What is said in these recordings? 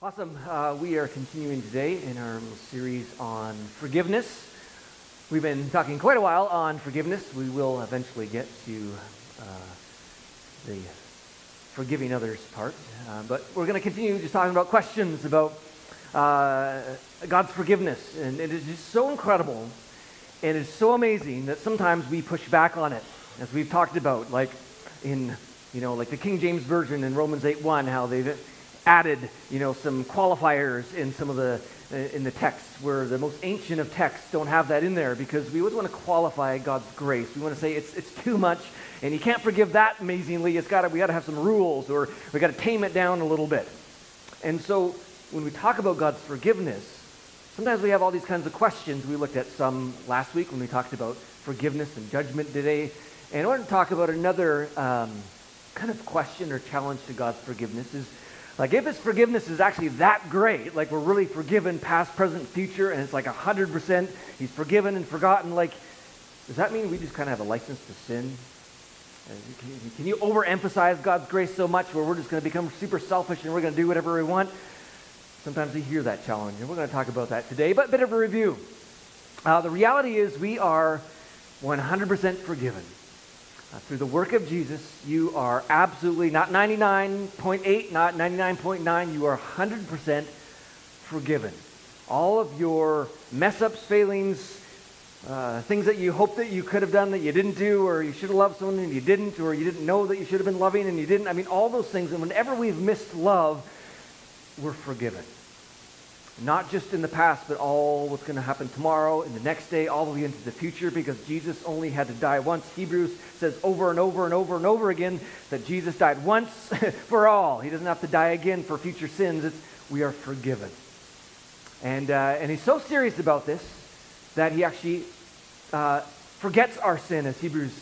Awesome. Uh, we are continuing today in our series on forgiveness. We've been talking quite a while on forgiveness. We will eventually get to uh, the forgiving others part. Uh, but we're going to continue just talking about questions about uh, God's forgiveness. And it is just so incredible and it's so amazing that sometimes we push back on it, as we've talked about, like in, you know, like the King James Version in Romans 8 1, how they've added, you know, some qualifiers in some of the uh, in the texts where the most ancient of texts don't have that in there because we always want to qualify God's grace. We want to say it's it's too much and you can't forgive that amazingly. It's got to we got to have some rules or we got to tame it down a little bit. And so when we talk about God's forgiveness, sometimes we have all these kinds of questions. We looked at some last week when we talked about forgiveness and judgment today. And I want to talk about another um, kind of question or challenge to God's forgiveness is like, if his forgiveness is actually that great, like we're really forgiven past, present, future, and it's like 100%, he's forgiven and forgotten, like, does that mean we just kind of have a license to sin? Can, you overemphasize God's grace so much where we're just going to become super selfish and we're going to do whatever we want? Sometimes we hear that challenge, and we're going to talk about that today, but a bit of a review. Uh, the reality is we are 100% forgiven. Uh, through the work of Jesus, you are absolutely not 99.8, not 99.9, you are 100% forgiven. All of your mess ups, failings, uh, things that you hope that you could have done that you didn't do, or you should have loved someone and you didn't, or you didn't know that you should have been loving and you didn't. I mean, all those things. And whenever we've missed love, we're forgiven. Not just in the past, but all what's going to happen tomorrow, and the next day, all the way into the future, because Jesus only had to die once. Hebrews says over and over and over and over again that Jesus died once for all. He doesn't have to die again for future sins. It's, we are forgiven. And, uh, and he's so serious about this that he actually uh, forgets our sin, as Hebrews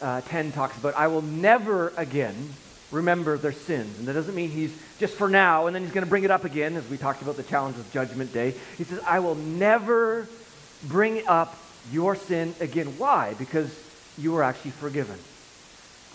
uh, 10 talks about. I will never again remember their sins. And that doesn't mean he's just for now, and then he's going to bring it up again, as we talked about the challenge of Judgment Day. He says, I will never bring up your sin again. Why? Because you are actually forgiven.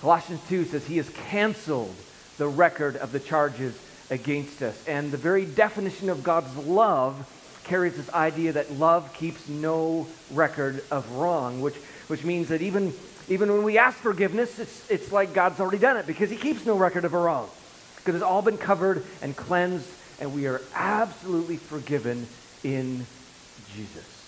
Colossians 2 says he has canceled the record of the charges against us. And the very definition of God's love carries this idea that love keeps no record of wrong, which, which means that even even when we ask forgiveness, it's, it's like God's already done it because He keeps no record of a wrong. Because it's all been covered and cleansed, and we are absolutely forgiven in Jesus.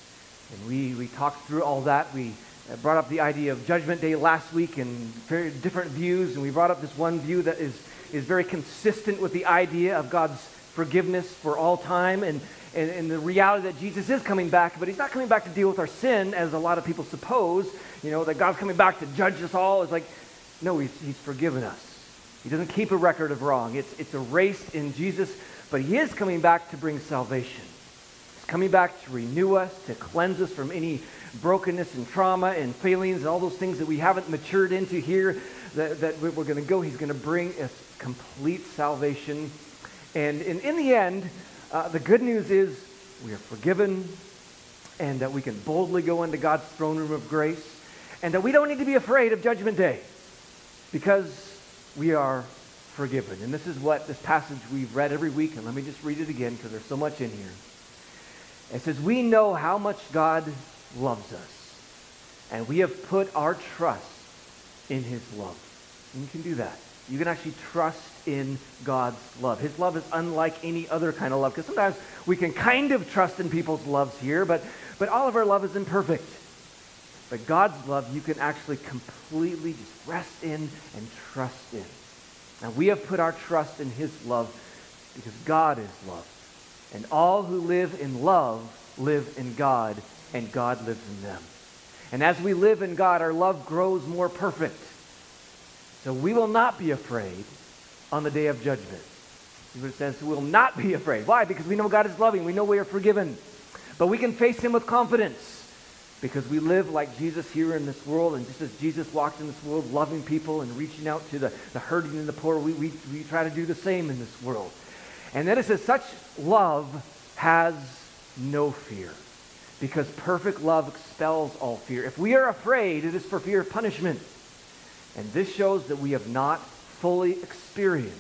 And we, we talked through all that. We brought up the idea of Judgment Day last week and very different views, and we brought up this one view that is, is very consistent with the idea of God's forgiveness for all time and, and, and the reality that Jesus is coming back, but he's not coming back to deal with our sin, as a lot of people suppose you know, that God's coming back to judge us all. It's like, no, he's, he's forgiven us. He doesn't keep a record of wrong. It's, it's erased in Jesus, but he is coming back to bring salvation. He's coming back to renew us, to cleanse us from any brokenness and trauma and failings and all those things that we haven't matured into here that, that we're going to go. He's going to bring us complete salvation. And in, in the end, uh, the good news is we are forgiven and that we can boldly go into God's throne room of grace and that we don't need to be afraid of Judgment Day because we are forgiven. And this is what this passage we've read every week, and let me just read it again because there's so much in here. It says, We know how much God loves us, and we have put our trust in his love. And you can do that. You can actually trust in God's love. His love is unlike any other kind of love because sometimes we can kind of trust in people's loves here, but, but all of our love is imperfect. But God's love, you can actually completely just rest in and trust in. Now, we have put our trust in his love because God is love. And all who live in love live in God, and God lives in them. And as we live in God, our love grows more perfect. So we will not be afraid on the day of judgment. It says we will not be afraid. Why? Because we know God is loving. We know we are forgiven. But we can face him with confidence because we live like Jesus here in this world, and just as Jesus walked in this world loving people and reaching out to the, the hurting and the poor, we, we, we try to do the same in this world. And then it says, such love has no fear, because perfect love expels all fear. If we are afraid, it is for fear of punishment. And this shows that we have not fully experienced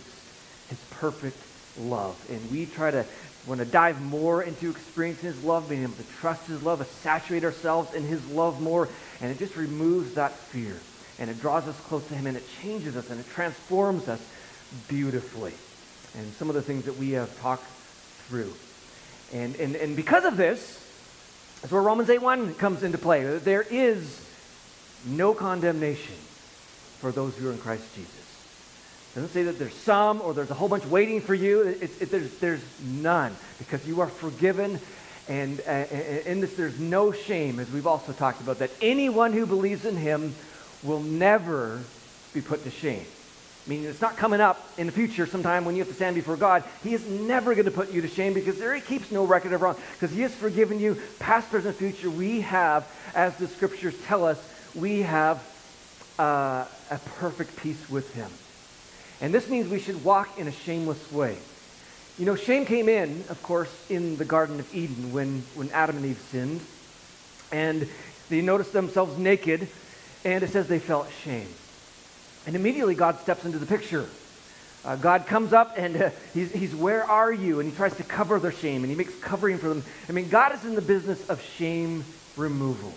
his perfect love. And we try to want to dive more into experiencing his love, being able to trust his love, to saturate ourselves in his love more, and it just removes that fear. And it draws us close to him, and it changes us, and it transforms us beautifully. And some of the things that we have talked through. And, and, and because of this, that's where Romans 8.1 comes into play. There is no condemnation for those who are in Christ Jesus. It doesn't say that there's some or there's a whole bunch waiting for you. It, it, there's, there's none because you are forgiven. And uh, in this, there's no shame, as we've also talked about, that anyone who believes in him will never be put to shame. Meaning it's not coming up in the future sometime when you have to stand before God. He is never going to put you to shame because there he keeps no record of wrong. Because he has forgiven you, past, present, future. We have, as the scriptures tell us, we have uh, a perfect peace with him. And this means we should walk in a shameless way. You know, shame came in, of course, in the Garden of Eden when, when Adam and Eve sinned. And they noticed themselves naked, and it says they felt shame. And immediately God steps into the picture. Uh, God comes up and uh, he's, he's, where are you? And he tries to cover their shame and he makes covering for them. I mean, God is in the business of shame removal.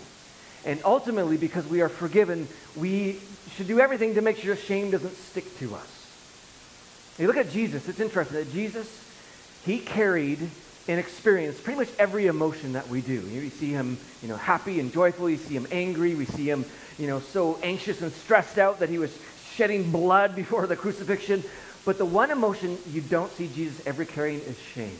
And ultimately, because we are forgiven, we should do everything to make sure shame doesn't stick to us. You look at Jesus, it's interesting that Jesus, he carried and experienced pretty much every emotion that we do. You see him, you know, happy and joyful. You see him angry. We see him, you know, so anxious and stressed out that he was shedding blood before the crucifixion. But the one emotion you don't see Jesus ever carrying is shame.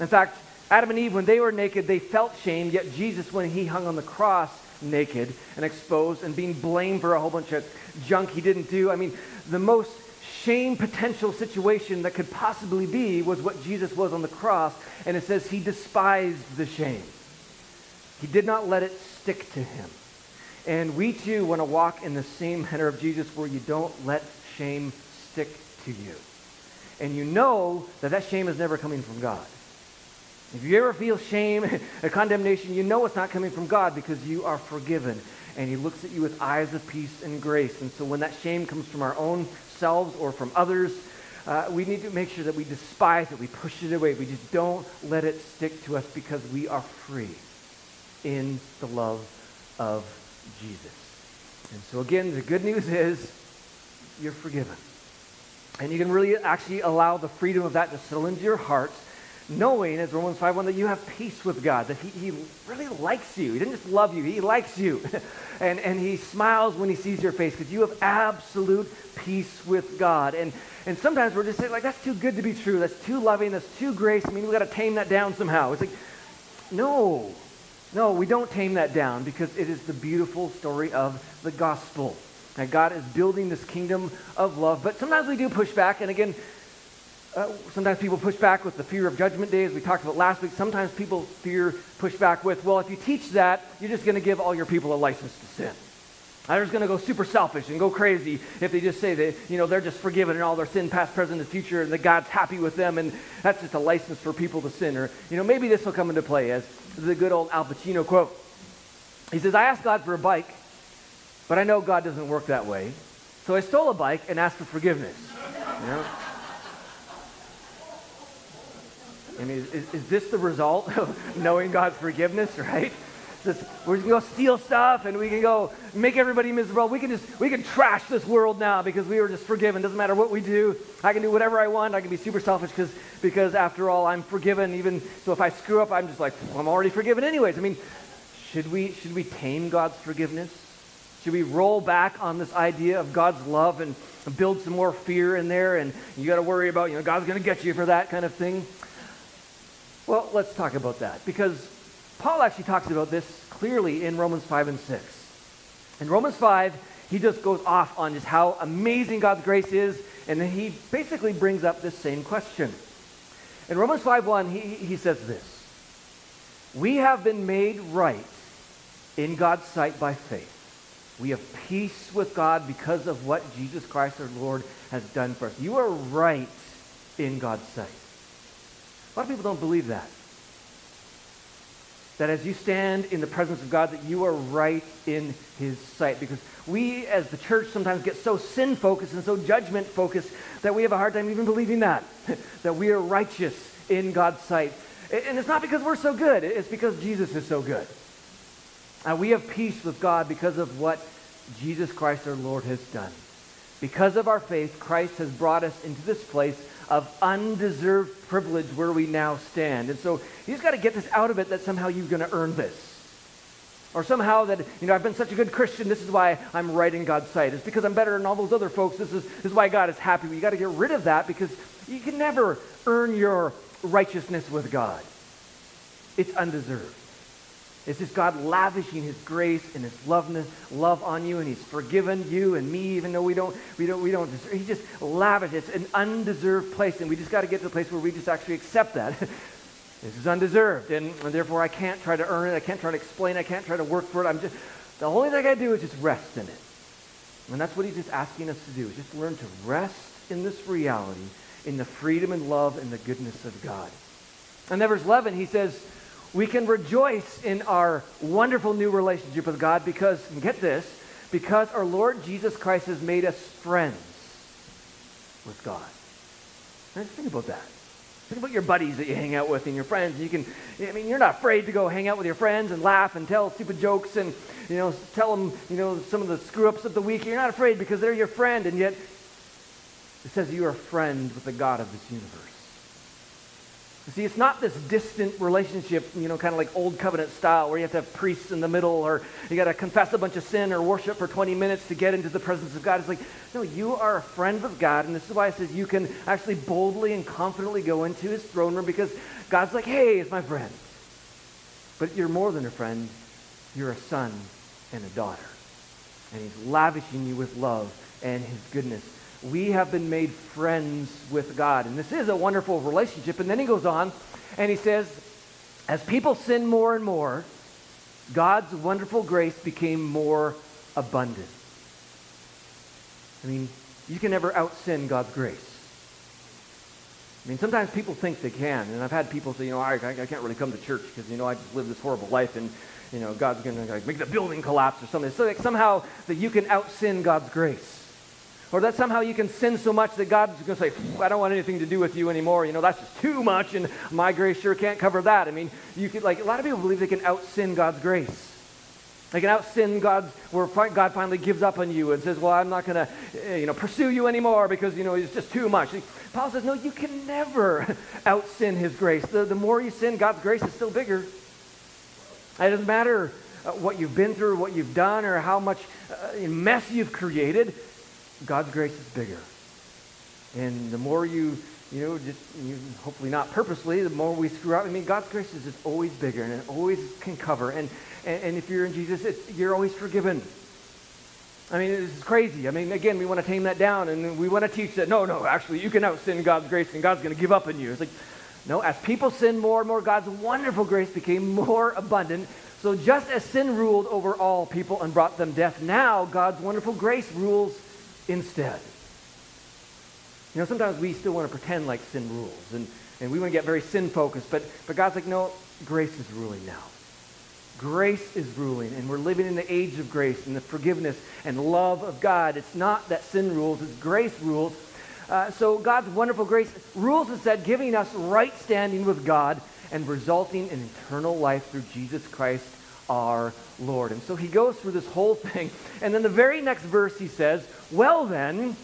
In fact, Adam and Eve, when they were naked, they felt shame, yet Jesus, when he hung on the cross naked and exposed and being blamed for a whole bunch of junk he didn't do, I mean, the most shame potential situation that could possibly be was what Jesus was on the cross. And it says he despised the shame. He did not let it stick to him. And we too want to walk in the same manner of Jesus where you don't let shame stick to you. And you know that that shame is never coming from God. If you ever feel shame or condemnation, you know it's not coming from God because you are forgiven. And he looks at you with eyes of peace and grace. And so when that shame comes from our own selves or from others, uh, we need to make sure that we despise it, we push it away, we just don't let it stick to us because we are free in the love of Jesus. And so, again, the good news is you're forgiven. And you can really actually allow the freedom of that to settle into your hearts, knowing, as Romans 5 1, that you have peace with God, that he, he really likes you. He didn't just love you, He likes you. and, and He smiles when He sees your face because you have absolute peace with God. And, and sometimes we're just saying, like, that's too good to be true. That's too loving. That's too grace. I mean, we've got to tame that down somehow. It's like, no. No, we don't tame that down because it is the beautiful story of the gospel. That God is building this kingdom of love. But sometimes we do push back. And again, uh, sometimes people push back with the fear of judgment day, as we talked about last week. Sometimes people fear push back with, well, if you teach that, you're just going to give all your people a license to sin. They're just going to go super selfish and go crazy if they just say that, you know, they're just forgiven and all their sin, past, present, and future, and that God's happy with them, and that's just a license for people to sin. Or, you know, maybe this will come into play as the good old Al Pacino quote. He says, I asked God for a bike, but I know God doesn't work that way. So I stole a bike and asked for forgiveness. You know? I mean, is, is this the result of knowing God's forgiveness, right? This, we can go steal stuff and we can go make everybody miserable. We can just we can trash this world now because we were just forgiven. Doesn't matter what we do. I can do whatever I want. I can be super selfish because because after all I'm forgiven. Even so, if I screw up, I'm just like I'm already forgiven anyways. I mean, should we should we tame God's forgiveness? Should we roll back on this idea of God's love and build some more fear in there? And you got to worry about you know God's going to get you for that kind of thing. Well, let's talk about that because Paul actually talks about this clearly in Romans 5 and 6. In Romans 5, he just goes off on just how amazing God's grace is, and then he basically brings up this same question. In Romans 5.1, he, he says this, We have been made right in God's sight by faith. We have peace with God because of what Jesus Christ our Lord has done for us. You are right in God's sight. A lot of people don't believe that. that as you stand in the presence of God, that you are right in his sight. Because we as the church sometimes get so sin focused and so judgment focused that we have a hard time even believing that, that we are righteous in God's sight. And it's not because we're so good, it's because Jesus is so good. We have peace with God because of what Jesus Christ our Lord has done. Because of our faith, Christ has brought us into this place of undeserved privilege where we now stand. And so just got to get this out of it that somehow you're going to earn this. Or somehow that, you know, I've been such a good Christian, this is why I'm right in God's sight. It's because I'm better than all those other folks. This is, this is why God is happy. You got to get rid of that because you can never earn your righteousness with God. It's undeserved. It's just God lavishing his grace and his love on you, and he's forgiven you and me, even though we don't, we don't, we don't deserve. He just lavish. It's an undeserved place, and we just got to get to the place where we just actually accept that. this is undeserved, and, and, therefore I can't try to earn it. I can't try to explain. I can't try to work for it. I'm just the only thing I do is just rest in it, and that's what he's just asking us to do: is just learn to rest in this reality, in the freedom and love and the goodness of God. And then verse 11, he says we can rejoice in our wonderful new relationship with God because, get this, because our Lord Jesus Christ has made us friends with God. Now, think about that. Think about your buddies that you hang out with and your friends. You can, I mean, you're not afraid to go hang out with your friends and laugh and tell stupid jokes and, you know, tell them, you know, some of the screw ups of the week. You're not afraid because they're your friend, and yet it says you are a friend with the God of this universe. See, it's not this distant relationship, you know, kind of like old covenant style where you have to have priests in the middle or you got to confess a bunch of sin or worship for 20 minutes to get into the presence of God. It's like, no, you are a friend of God. And this is why it says you can actually boldly and confidently go into his throne room because God's like, hey, it's my friend. But you're more than a friend, you're a son and a daughter. And he's lavishing you with love and his goodness we have been made friends with God. And this is a wonderful relationship. And then he goes on and he says, as people sin more and more, God's wonderful grace became more abundant. I mean, you can never out sin God's grace. I mean, sometimes people think they can, and I've had people say, you know, I, I can't really come to church because, you know, I just live this horrible life, and, you know, God's going to make the building collapse or something. So like, somehow that you can out sin God's grace. Or that somehow you can sin so much that God's going to say, I don't want anything to do with you anymore. You know, that's just too much, and my grace sure can't cover that. I mean, you could, like, a lot of people believe they can out sin God's grace. They can out sin God's, where God finally gives up on you and says, well, I'm not going to, eh, you know, pursue you anymore because, you know, it's just too much. Paul says, no, you can never out sin his grace. The, the more you sin, God's grace is still bigger. It doesn't matter uh, what you've been through, what you've done, or how much uh, mess you've created. God's grace is bigger. And the more you, you know, just you, hopefully not purposely, the more we screw up. I mean, God's grace is just always bigger and it always can cover. And, and, and if you're in Jesus, you're always forgiven. I mean, this is crazy. I mean, again, we want to tame that down and we want to teach that, no, no, actually, you can out sin God's grace and God's going to give up on you. It's like, no, as people sin more and more, God's wonderful grace became more abundant. So just as sin ruled over all people and brought them death, now God's wonderful grace rules instead. You know, sometimes we still want to pretend like sin rules, and, and we want to get very sin focused, but, but God's like, no, grace is ruling now. Grace is ruling, and we're living in the age of grace and the forgiveness and love of God. It's not that sin rules, it's grace rules. Uh, so God's wonderful grace rules instead, giving us right standing with God and resulting in eternal life through Jesus Christ our Lord. And so he goes through this whole thing. And then the very next verse he says, Well then,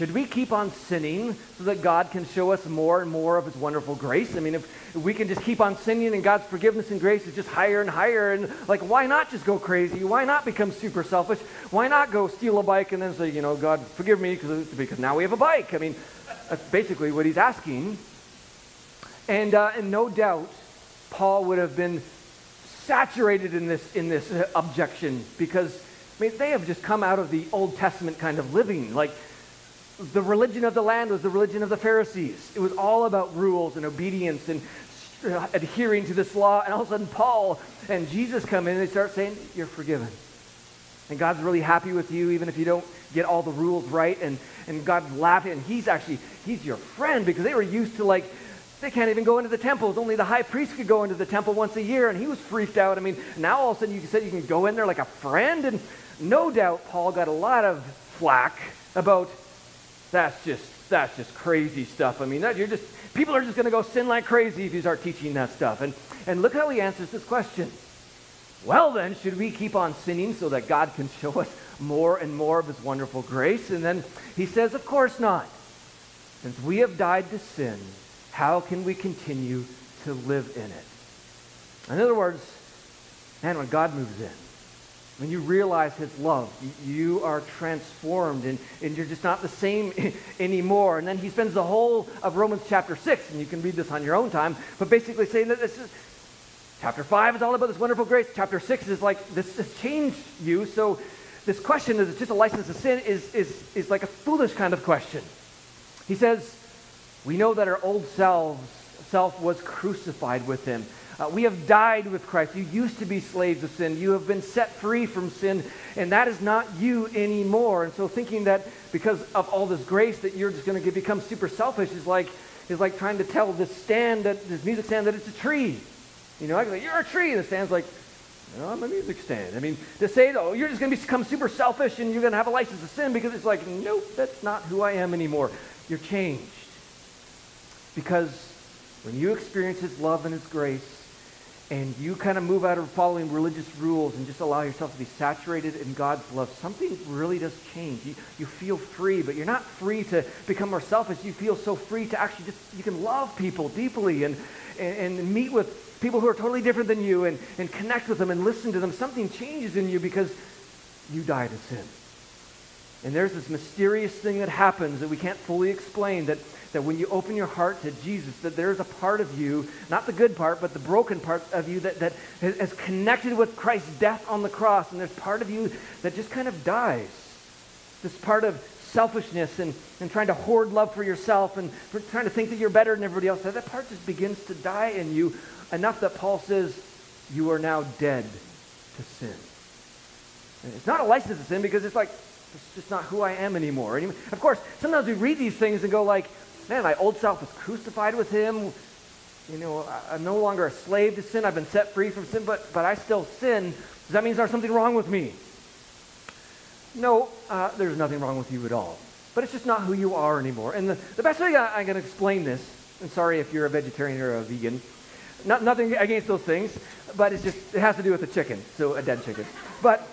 should we keep on sinning so that God can show us more and more of his wonderful grace? I mean, if, we can just keep on sinning and God's forgiveness and grace is just higher and higher, and like, why not just go crazy? Why not become super selfish? Why not go steal a bike and then say, you know, God, forgive me because now we have a bike? I mean, that's basically what he's asking. And, uh, and no doubt, Paul would have been saturated in this, in this uh, objection because I mean, they have just come out of the Old Testament kind of living. Like, the religion of the land was the religion of the Pharisees. It was all about rules and obedience and uh, adhering to this law. And all of a sudden, Paul and Jesus come in and they start saying, You're forgiven. And God's really happy with you, even if you don't get all the rules right. And, and God's laughing. And He's actually, He's your friend because they were used to, like, they can't even go into the temples. Only the high priest could go into the temple once a year, and he was freaked out. I mean, now all of a sudden you said you can go in there like a friend, and no doubt Paul got a lot of flack about that's just that's just crazy stuff. I mean, that, you're just people are just going to go sin like crazy if you start teaching that stuff. And and look how he answers this question. Well, then, should we keep on sinning so that God can show us more and more of his wonderful grace? And then he says, Of course not. Since we have died to sin, how can we continue to live in it? In other words, man, when God moves in, when you realize his love, you are transformed and, and you're just not the same anymore. And then he spends the whole of Romans chapter 6, and you can read this on your own time, but basically saying that this is chapter 5 is all about this wonderful grace. Chapter 6 is like this has changed you. So this question is it just a license to sin is, is, is like a foolish kind of question. He says, We know that our old selves, self was crucified with him uh, we have died with Christ. You used to be slaves of sin. You have been set free from sin, and that is not you anymore. And so thinking that because of all this grace that you're just going to become super selfish is like, is like trying to tell this stand, that, this music stand, that it's a tree. You know, I can say, you're a tree. And the stand's like, no, I'm a music stand. I mean, to say, oh, you're just going to become super selfish and you're going to have a license to sin because it's like, nope, that's not who I am anymore. You're changed. Because when you experience His love and His grace, and you kind of move out of following religious rules and just allow yourself to be saturated in God's love, something really does change. You, you feel free, but you're not free to become more selfish. You feel so free to actually just, you can love people deeply and, and, and meet with people who are totally different than you and, and connect with them and listen to them. Something changes in you because you die to sin. And there's this mysterious thing that happens that we can't fully explain that that when you open your heart to Jesus, that there's a part of you, not the good part, but the broken part of you that, that is connected with Christ's death on the cross. And there's part of you that just kind of dies. This part of selfishness and, and trying to hoard love for yourself and for trying to think that you're better than everybody else. That, that part just begins to die in you enough that Paul says, you are now dead to sin. And it's not a license to sin because it's like, it's just not who I am anymore. Of course, sometimes we read these things and go like, man, my old self was crucified with him. You know, I'm no longer a slave to sin. I've been set free from sin, but, but I still sin. Does that mean there's something wrong with me? No, uh, there's nothing wrong with you at all. But it's just not who you are anymore. And the, the best way I, I can explain this, and sorry if you're a vegetarian or a vegan, not, nothing against those things, but it's just, it has to do with the chicken, so a dead chicken. But,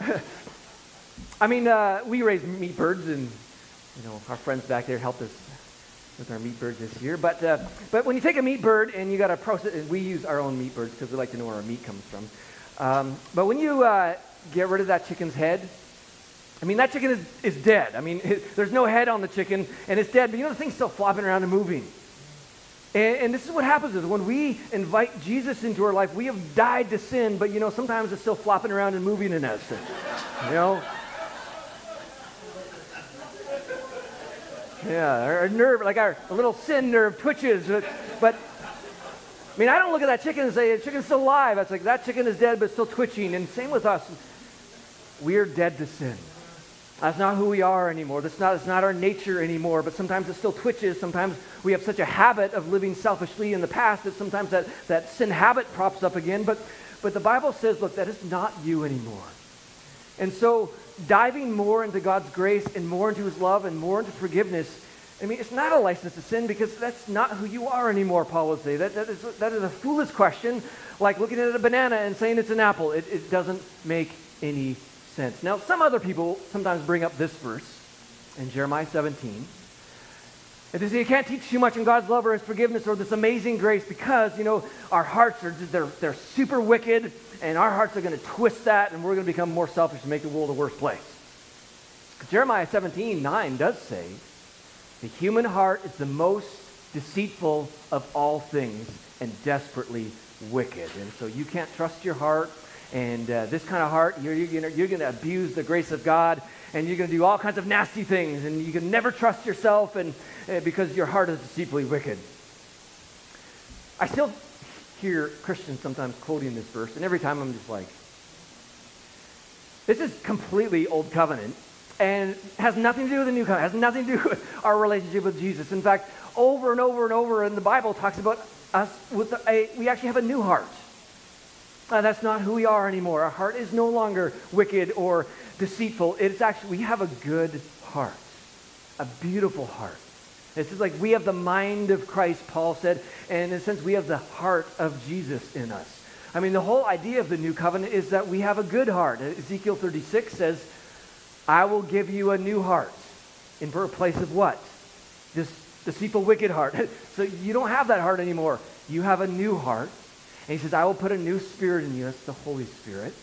I mean, uh, we raise meat birds, and, you know, our friends back there helped us with our meat birds this year. But, uh, but when you take a meat bird and you got to process, we use our own meat birds because we like to know where our meat comes from. Um, but when you uh, get rid of that chicken's head, I mean, that chicken is, is dead. I mean, it, there's no head on the chicken and it's dead, but you know, the thing's still flopping around and moving. And, and, this is what happens is when we invite Jesus into our life, we have died to sin, but you know, sometimes it's still flopping around and moving in us. You know? Yeah, our nerve, like our little sin nerve twitches. But, I mean, I don't look at that chicken and say, the chicken's still alive. It's like, that chicken is dead, but still twitching. And same with us. We're dead to sin. That's not who we are anymore. That's not, it's not our nature anymore, but sometimes it still twitches. Sometimes we have such a habit of living selfishly in the past that sometimes that, that sin habit props up again. But, but the Bible says, look, that is not you anymore. And so diving more into God's grace and more into his love and more into forgiveness, I mean, it's not a license to sin because that's not who you are anymore, Paul would say. That, that, is, that is a foolish question, like looking at a banana and saying it's an apple. It, it doesn't make any sense. Now, some other people sometimes bring up this verse in Jeremiah 17. You can't teach too much in God's love or his forgiveness or this amazing grace because, you know, our hearts are they're, they're super wicked and our hearts are going to twist that, and we're going to become more selfish and make the world a worse place. Jeremiah 17, 9 does say, the human heart is the most deceitful of all things and desperately wicked. And so you can't trust your heart. And uh, this kind of heart, you're, you're, you're going to abuse the grace of God and you're going to do all kinds of nasty things. And you can never trust yourself and, uh, because your heart is deceitfully wicked. I still hear Christians sometimes quoting this verse, and every time I'm just like, this is completely Old Covenant. and has nothing to do with the new covenant, has nothing to do with our relationship with Jesus. In fact, over and over and over in the Bible talks about us with a, we actually have a new heart. Uh, that's not who we are anymore. Our heart is no longer wicked or deceitful. It's actually, we have a good heart, a beautiful heart. It's just like we have the mind of Christ, Paul said, and in a sense, we have the heart of Jesus in us. I mean, the whole idea of the new covenant is that we have a good heart. Ezekiel 36 says, I will give you a new heart in place of what? This deceitful, wicked heart. so you don't have that heart anymore. You have a new heart. And he says, I will put a new spirit in you. That's the Holy Spirit.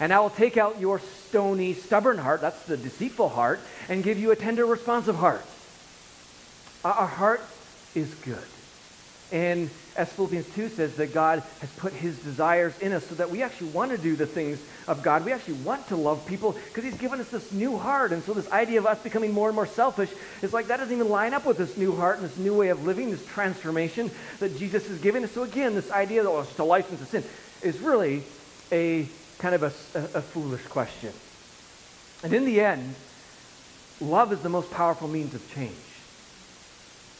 And I will take out your stony, stubborn heart, that's the deceitful heart, and give you a tender, responsive heart. Our heart is good. And as Philippians 2 says, that God has put his desires in us so that we actually want to do the things of God. We actually want to love people because he's given us this new heart. And so this idea of us becoming more and more selfish is like that doesn't even line up with this new heart and this new way of living, this transformation that Jesus is giving us. So again, this idea that oh, it's a license to sin is really a kind of a, a, a foolish question. And in the end, love is the most powerful means of change.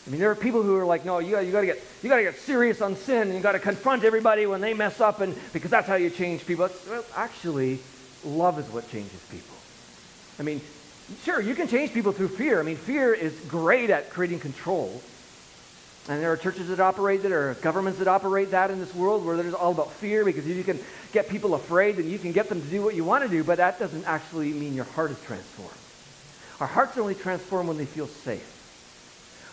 I mean, there are people who are like, no, you got, to get you got to get serious on sin, and you got to confront everybody when they mess up, and because that's how you change people. Well, actually, love is what changes people. I mean, sure, you can change people through fear. I mean, fear is great at creating control. And there are churches that operate that, or governments that operate that in this world where there's all about fear because if you can get people afraid, then you can get them to do what you want to do, but that doesn't actually mean your heart is transformed. Our hearts only transformed when they feel safe.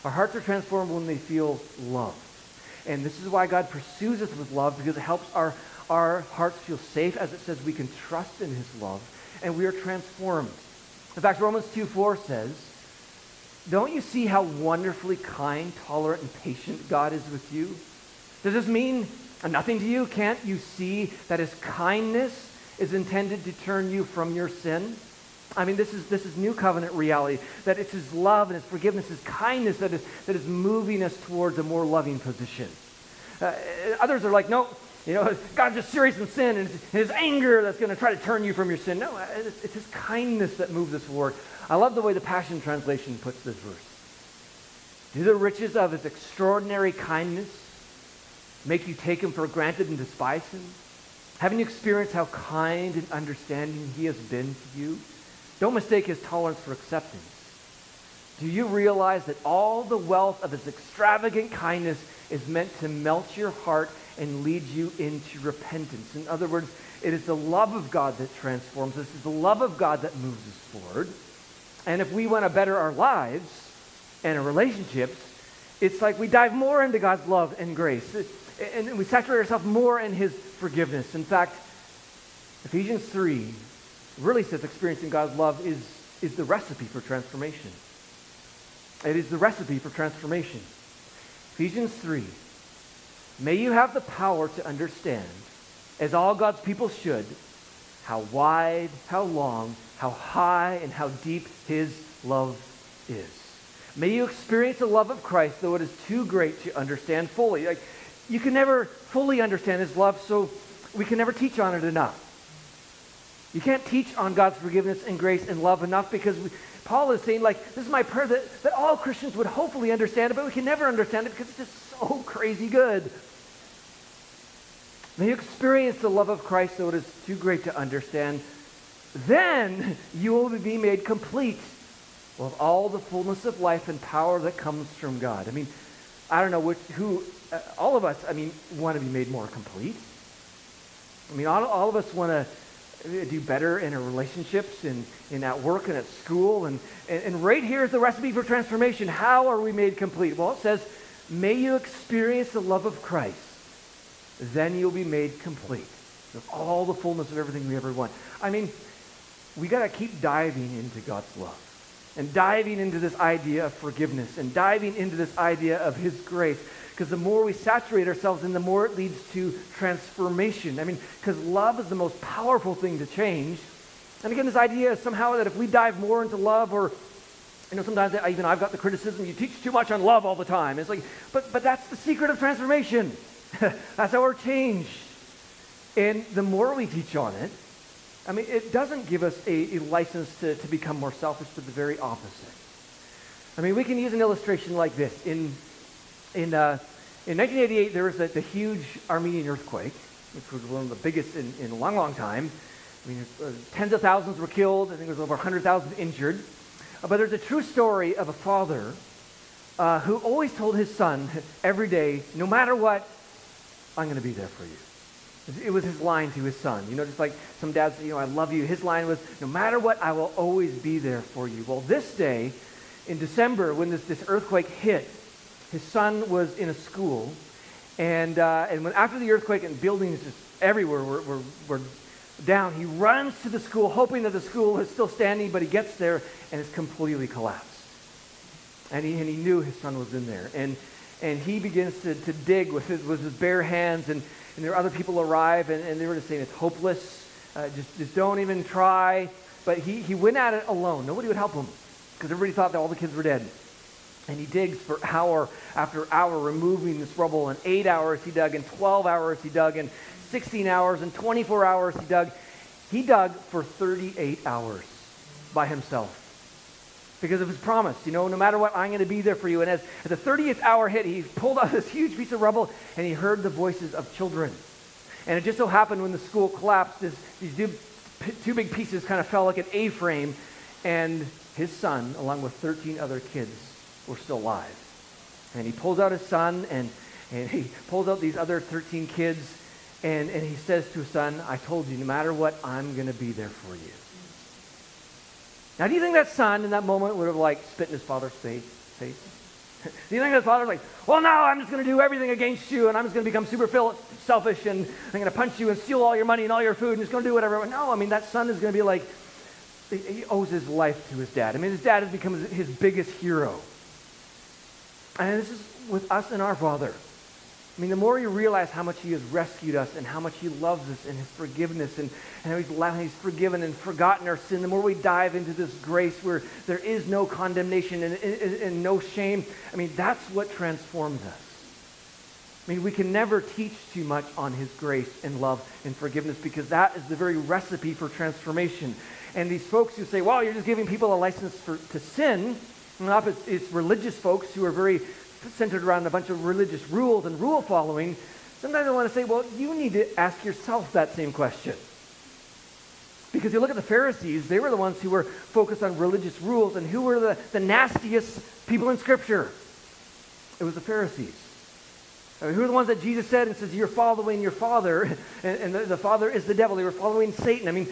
Our hearts are transformed when they feel love. And this is why God pursues us with love because it helps our, our hearts feel safe. As it says, we can trust in his love and we are transformed. In fact, Romans 2 4 says, Don't you see how wonderfully kind, tolerant, and patient God is with you? Does this mean nothing to you? Can't you see that his kindness is intended to turn you from your sin? I mean, this is, this is new covenant reality, that it's his love and his forgiveness, his kindness that is, that is moving us towards a more loving position. Uh, others are like, no, you know, God's just serious in sin and his anger that's going to try to turn you from your sin. No, it's, it's his kindness that moves us forward. I love the way the Passion Translation puts this verse. Do the riches of his extraordinary kindness make you take him for granted and despise him? Haven't you experienced how kind and understanding he has been to you? Don't mistake his tolerance for acceptance. Do you realize that all the wealth of his extravagant kindness is meant to melt your heart and lead you into repentance? In other words, it is the love of God that transforms us. It's the love of God that moves us forward. And if we want to better our lives and our relationships, it's like we dive more into God's love and grace. And we saturate ourselves more in his forgiveness. In fact, Ephesians 3 really says experiencing God's love is, is the recipe for transformation. It is the recipe for transformation. Ephesians 3. May you have the power to understand, as all God's people should, how wide, how long, how high, and how deep his love is. May you experience the love of Christ, though it is too great to understand fully. Like, you can never fully understand his love, so we can never teach on it enough. You can't teach on God's forgiveness and grace and love enough because we, Paul is saying, like, this is my prayer that, that all Christians would hopefully understand it, but we can never understand it because it's just so crazy good. May you experience the love of Christ, though it is too great to understand. Then you will be made complete with all the fullness of life and power that comes from God. I mean, I don't know which, who, uh, all of us, I mean, want to be made more complete. I mean, all, all of us want to Uh, do better in our relationships and, and at work and at school. And, and, and right here is the recipe for transformation. How are we made complete? Well, it says, may you experience the love of Christ. Then you'll be made complete with all the fullness of everything we ever want. I mean, we got to keep diving into God's love and diving into this idea of forgiveness and diving into this idea of his grace because the more we saturate ourselves in, the more it leads to transformation. I mean, because love is the most powerful thing to change. And again, this idea is somehow that if we dive more into love, or you know, sometimes I, even I've got the criticism you teach too much on love all the time. It's like, but but that's the secret of transformation. that's how we're. And the more we teach on it, I mean, it doesn't give us a, a license to, to become more selfish, but the very opposite. I mean, we can use an illustration like this. In, in, uh, in 1988, there was the, the huge Armenian earthquake, which was one of the biggest in, in a long, long time. I mean, uh, tens of thousands were killed. I think there was over 100,000 injured. Uh, but there's a true story of a father uh, who always told his son every day, no matter what, I'm going to be there for you. It was his line to his son. You know, just like some dads you know, I love you. His line was, no matter what, I will always be there for you. Well, this day, in December, when this, this earthquake hit, his son was in a school. And, uh, and when, after the earthquake and buildings just everywhere were, were, were down, he runs to the school, hoping that the school is still standing, but he gets there and it's completely collapsed. And he, and he knew his son was in there. And, and he begins to, to dig with his, with his bare hands, and, and there are other people arrive, and, and they were just saying, it's hopeless, uh, just, just don't even try. But he, he went at it alone. Nobody would help him because everybody thought that all the kids were dead. And he digs for hour after hour, removing this rubble. And eight hours he dug, and 12 hours he dug, and 16 hours, and 24 hours he dug. He dug for 38 hours by himself because of his promise. You know, no matter what, I'm going to be there for you. And as, as the 30th hour hit, he pulled out this huge piece of rubble and he heard the voices of children. And it just so happened when the school collapsed, this, these two, two big pieces kind of fell like an A frame, and his son, along with 13 other kids, were still alive. And he pulls out his son and, and he pulls out these other 13 kids and, and he says to his son, I told you, no matter what, I'm going to be there for you. Now, do you think that son in that moment would have like spit in his father's face? face? do you think that father was like, well, no, I'm just going to do everything against you and I'm just going to become super selfish and I'm going to punch you and steal all your money and all your food and just going to do whatever? No, I mean, that son is going to be like, he owes his life to his dad. I mean, his dad has become his biggest hero. And this is with us and our father. I mean, the more you realize how much He has rescued us and how much He loves us and His forgiveness and, and how he's, he's forgiven and forgotten our sin, the more we dive into this grace where there is no condemnation and, and, and no shame, I mean, that's what transforms us. I mean, we can never teach too much on His grace and love and forgiveness because that is the very recipe for transformation. And these folks who say, well, you're just giving people a license for, to sin, it's, it's religious folks who are very centered around a bunch of religious rules and rule following, sometimes I want to say, well, you need to ask yourself that same question. Because you look at the Pharisees, they were the ones who were focused on religious rules, and who were the, the nastiest people in Scripture? It was the Pharisees. I mean, who are the ones that Jesus said and says, You're following your father, and, and the, the, father is the devil. They were following Satan. I mean,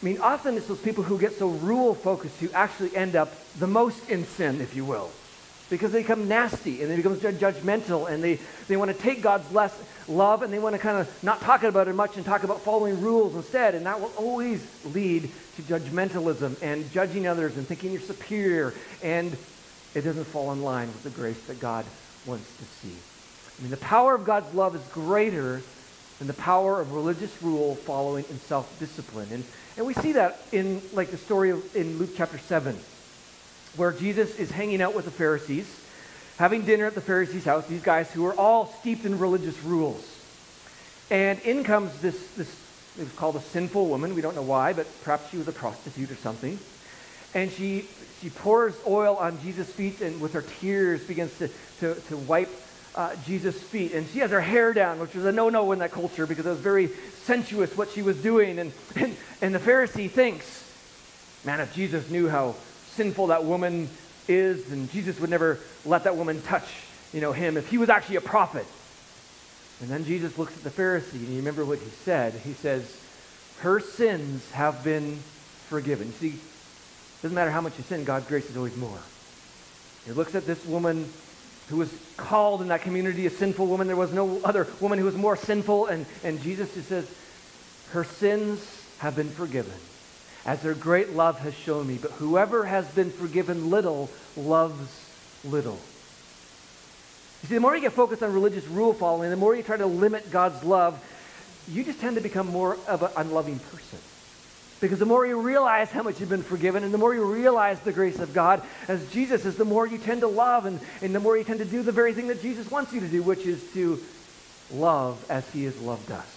I mean, often it's those people who get so rule focused who actually end up the most in sin, if you will because they become nasty and they become judgmental and they, they want to take God's less love and they want to kind of not talk about it much and talk about following rules instead. And that will always lead to judgmentalism and judging others and thinking you're superior. And it doesn't fall in line with the grace that God wants to see. I mean, the power of God's love is greater than the power of religious rule following and self-discipline. And, and we see that in like the story of, in Luke chapter 7 where Jesus is hanging out with the Pharisees, having dinner at the Pharisees' house, these guys who are all steeped in religious rules. And in comes this, this it was called a sinful woman. We don't know why, but perhaps she was a prostitute or something. And she, she pours oil on Jesus' feet and with her tears begins to, to, to wipe uh, Jesus' feet. And she has her hair down, which was a no-no in that culture because it was very sensuous what she was doing. And, and, and the Pharisee thinks, man, if Jesus knew how sinful that woman is, and Jesus would never let that woman touch, you know, him if he was actually a prophet. And then Jesus looks at the Pharisee, and you remember what he said. He says, her sins have been forgiven. See, it doesn't matter how much you sin, God's grace is always more. He looks at this woman who was called in that community a sinful woman. There was no other woman who was more sinful. And, and Jesus just says, her sins have been forgiven as their great love has shown me. But whoever has been forgiven little loves little. You see, the more you get focused on religious rule following, the more you try to limit God's love, you just tend to become more of an unloving person. Because the more you realize how much you've been forgiven and the more you realize the grace of God as Jesus is, the more you tend to love and, and the more you tend to do the very thing that Jesus wants you to do, which is to love as he has loved us.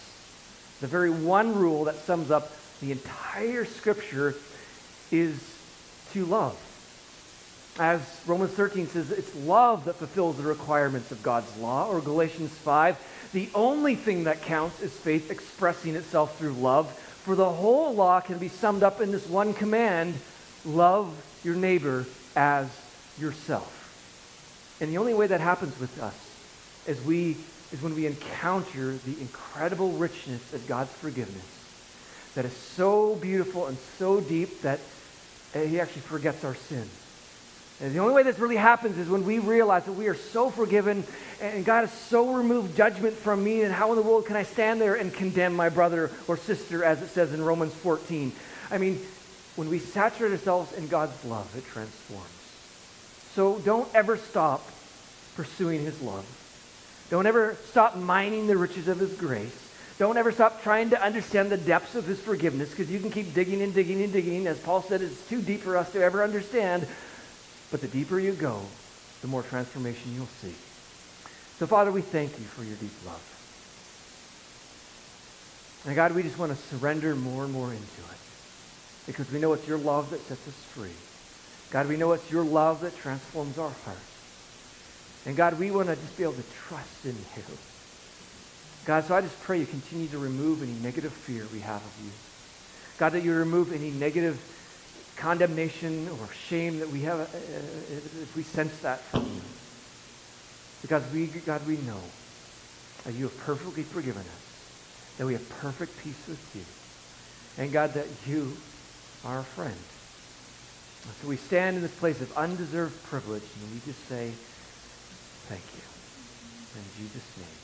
The very one rule that sums up The entire scripture is to love. As Romans 13 says, it's love that fulfills the requirements of God's law, or Galatians 5, the only thing that counts is faith expressing itself through love. For the whole law can be summed up in this one command love your neighbor as yourself. And the only way that happens with us is, we, is when we encounter the incredible richness of God's forgiveness that is so beautiful and so deep that eh, he actually forgets our sin. And the only way this really happens is when we realize that we are so forgiven and God has so removed judgment from me, and how in the world can I stand there and condemn my brother or sister, as it says in Romans 14? I mean, when we saturate ourselves in God's love, it transforms. So don't ever stop pursuing his love. Don't ever stop mining the riches of his grace. Don't ever stop trying to understand the depths of his forgiveness because you can keep digging and digging and digging. As Paul said, it's too deep for us to ever understand. But the deeper you go, the more transformation you'll see. So, Father, we thank you for your deep love. And God, we just want to surrender more and more into it because we know it's your love that sets us free. God, we know it's your love that transforms our hearts. And God, we want to just be able to trust in you. God, so I just pray you continue to remove any negative fear we have of you. God, that you remove any negative condemnation or shame that we have uh, uh if we sense that from you. Because we, God, we know that you have perfectly forgiven us, that we have perfect peace with you, and God, that you are a friend. So we stand in this place of undeserved privilege, and we just say, thank you. In Jesus' name.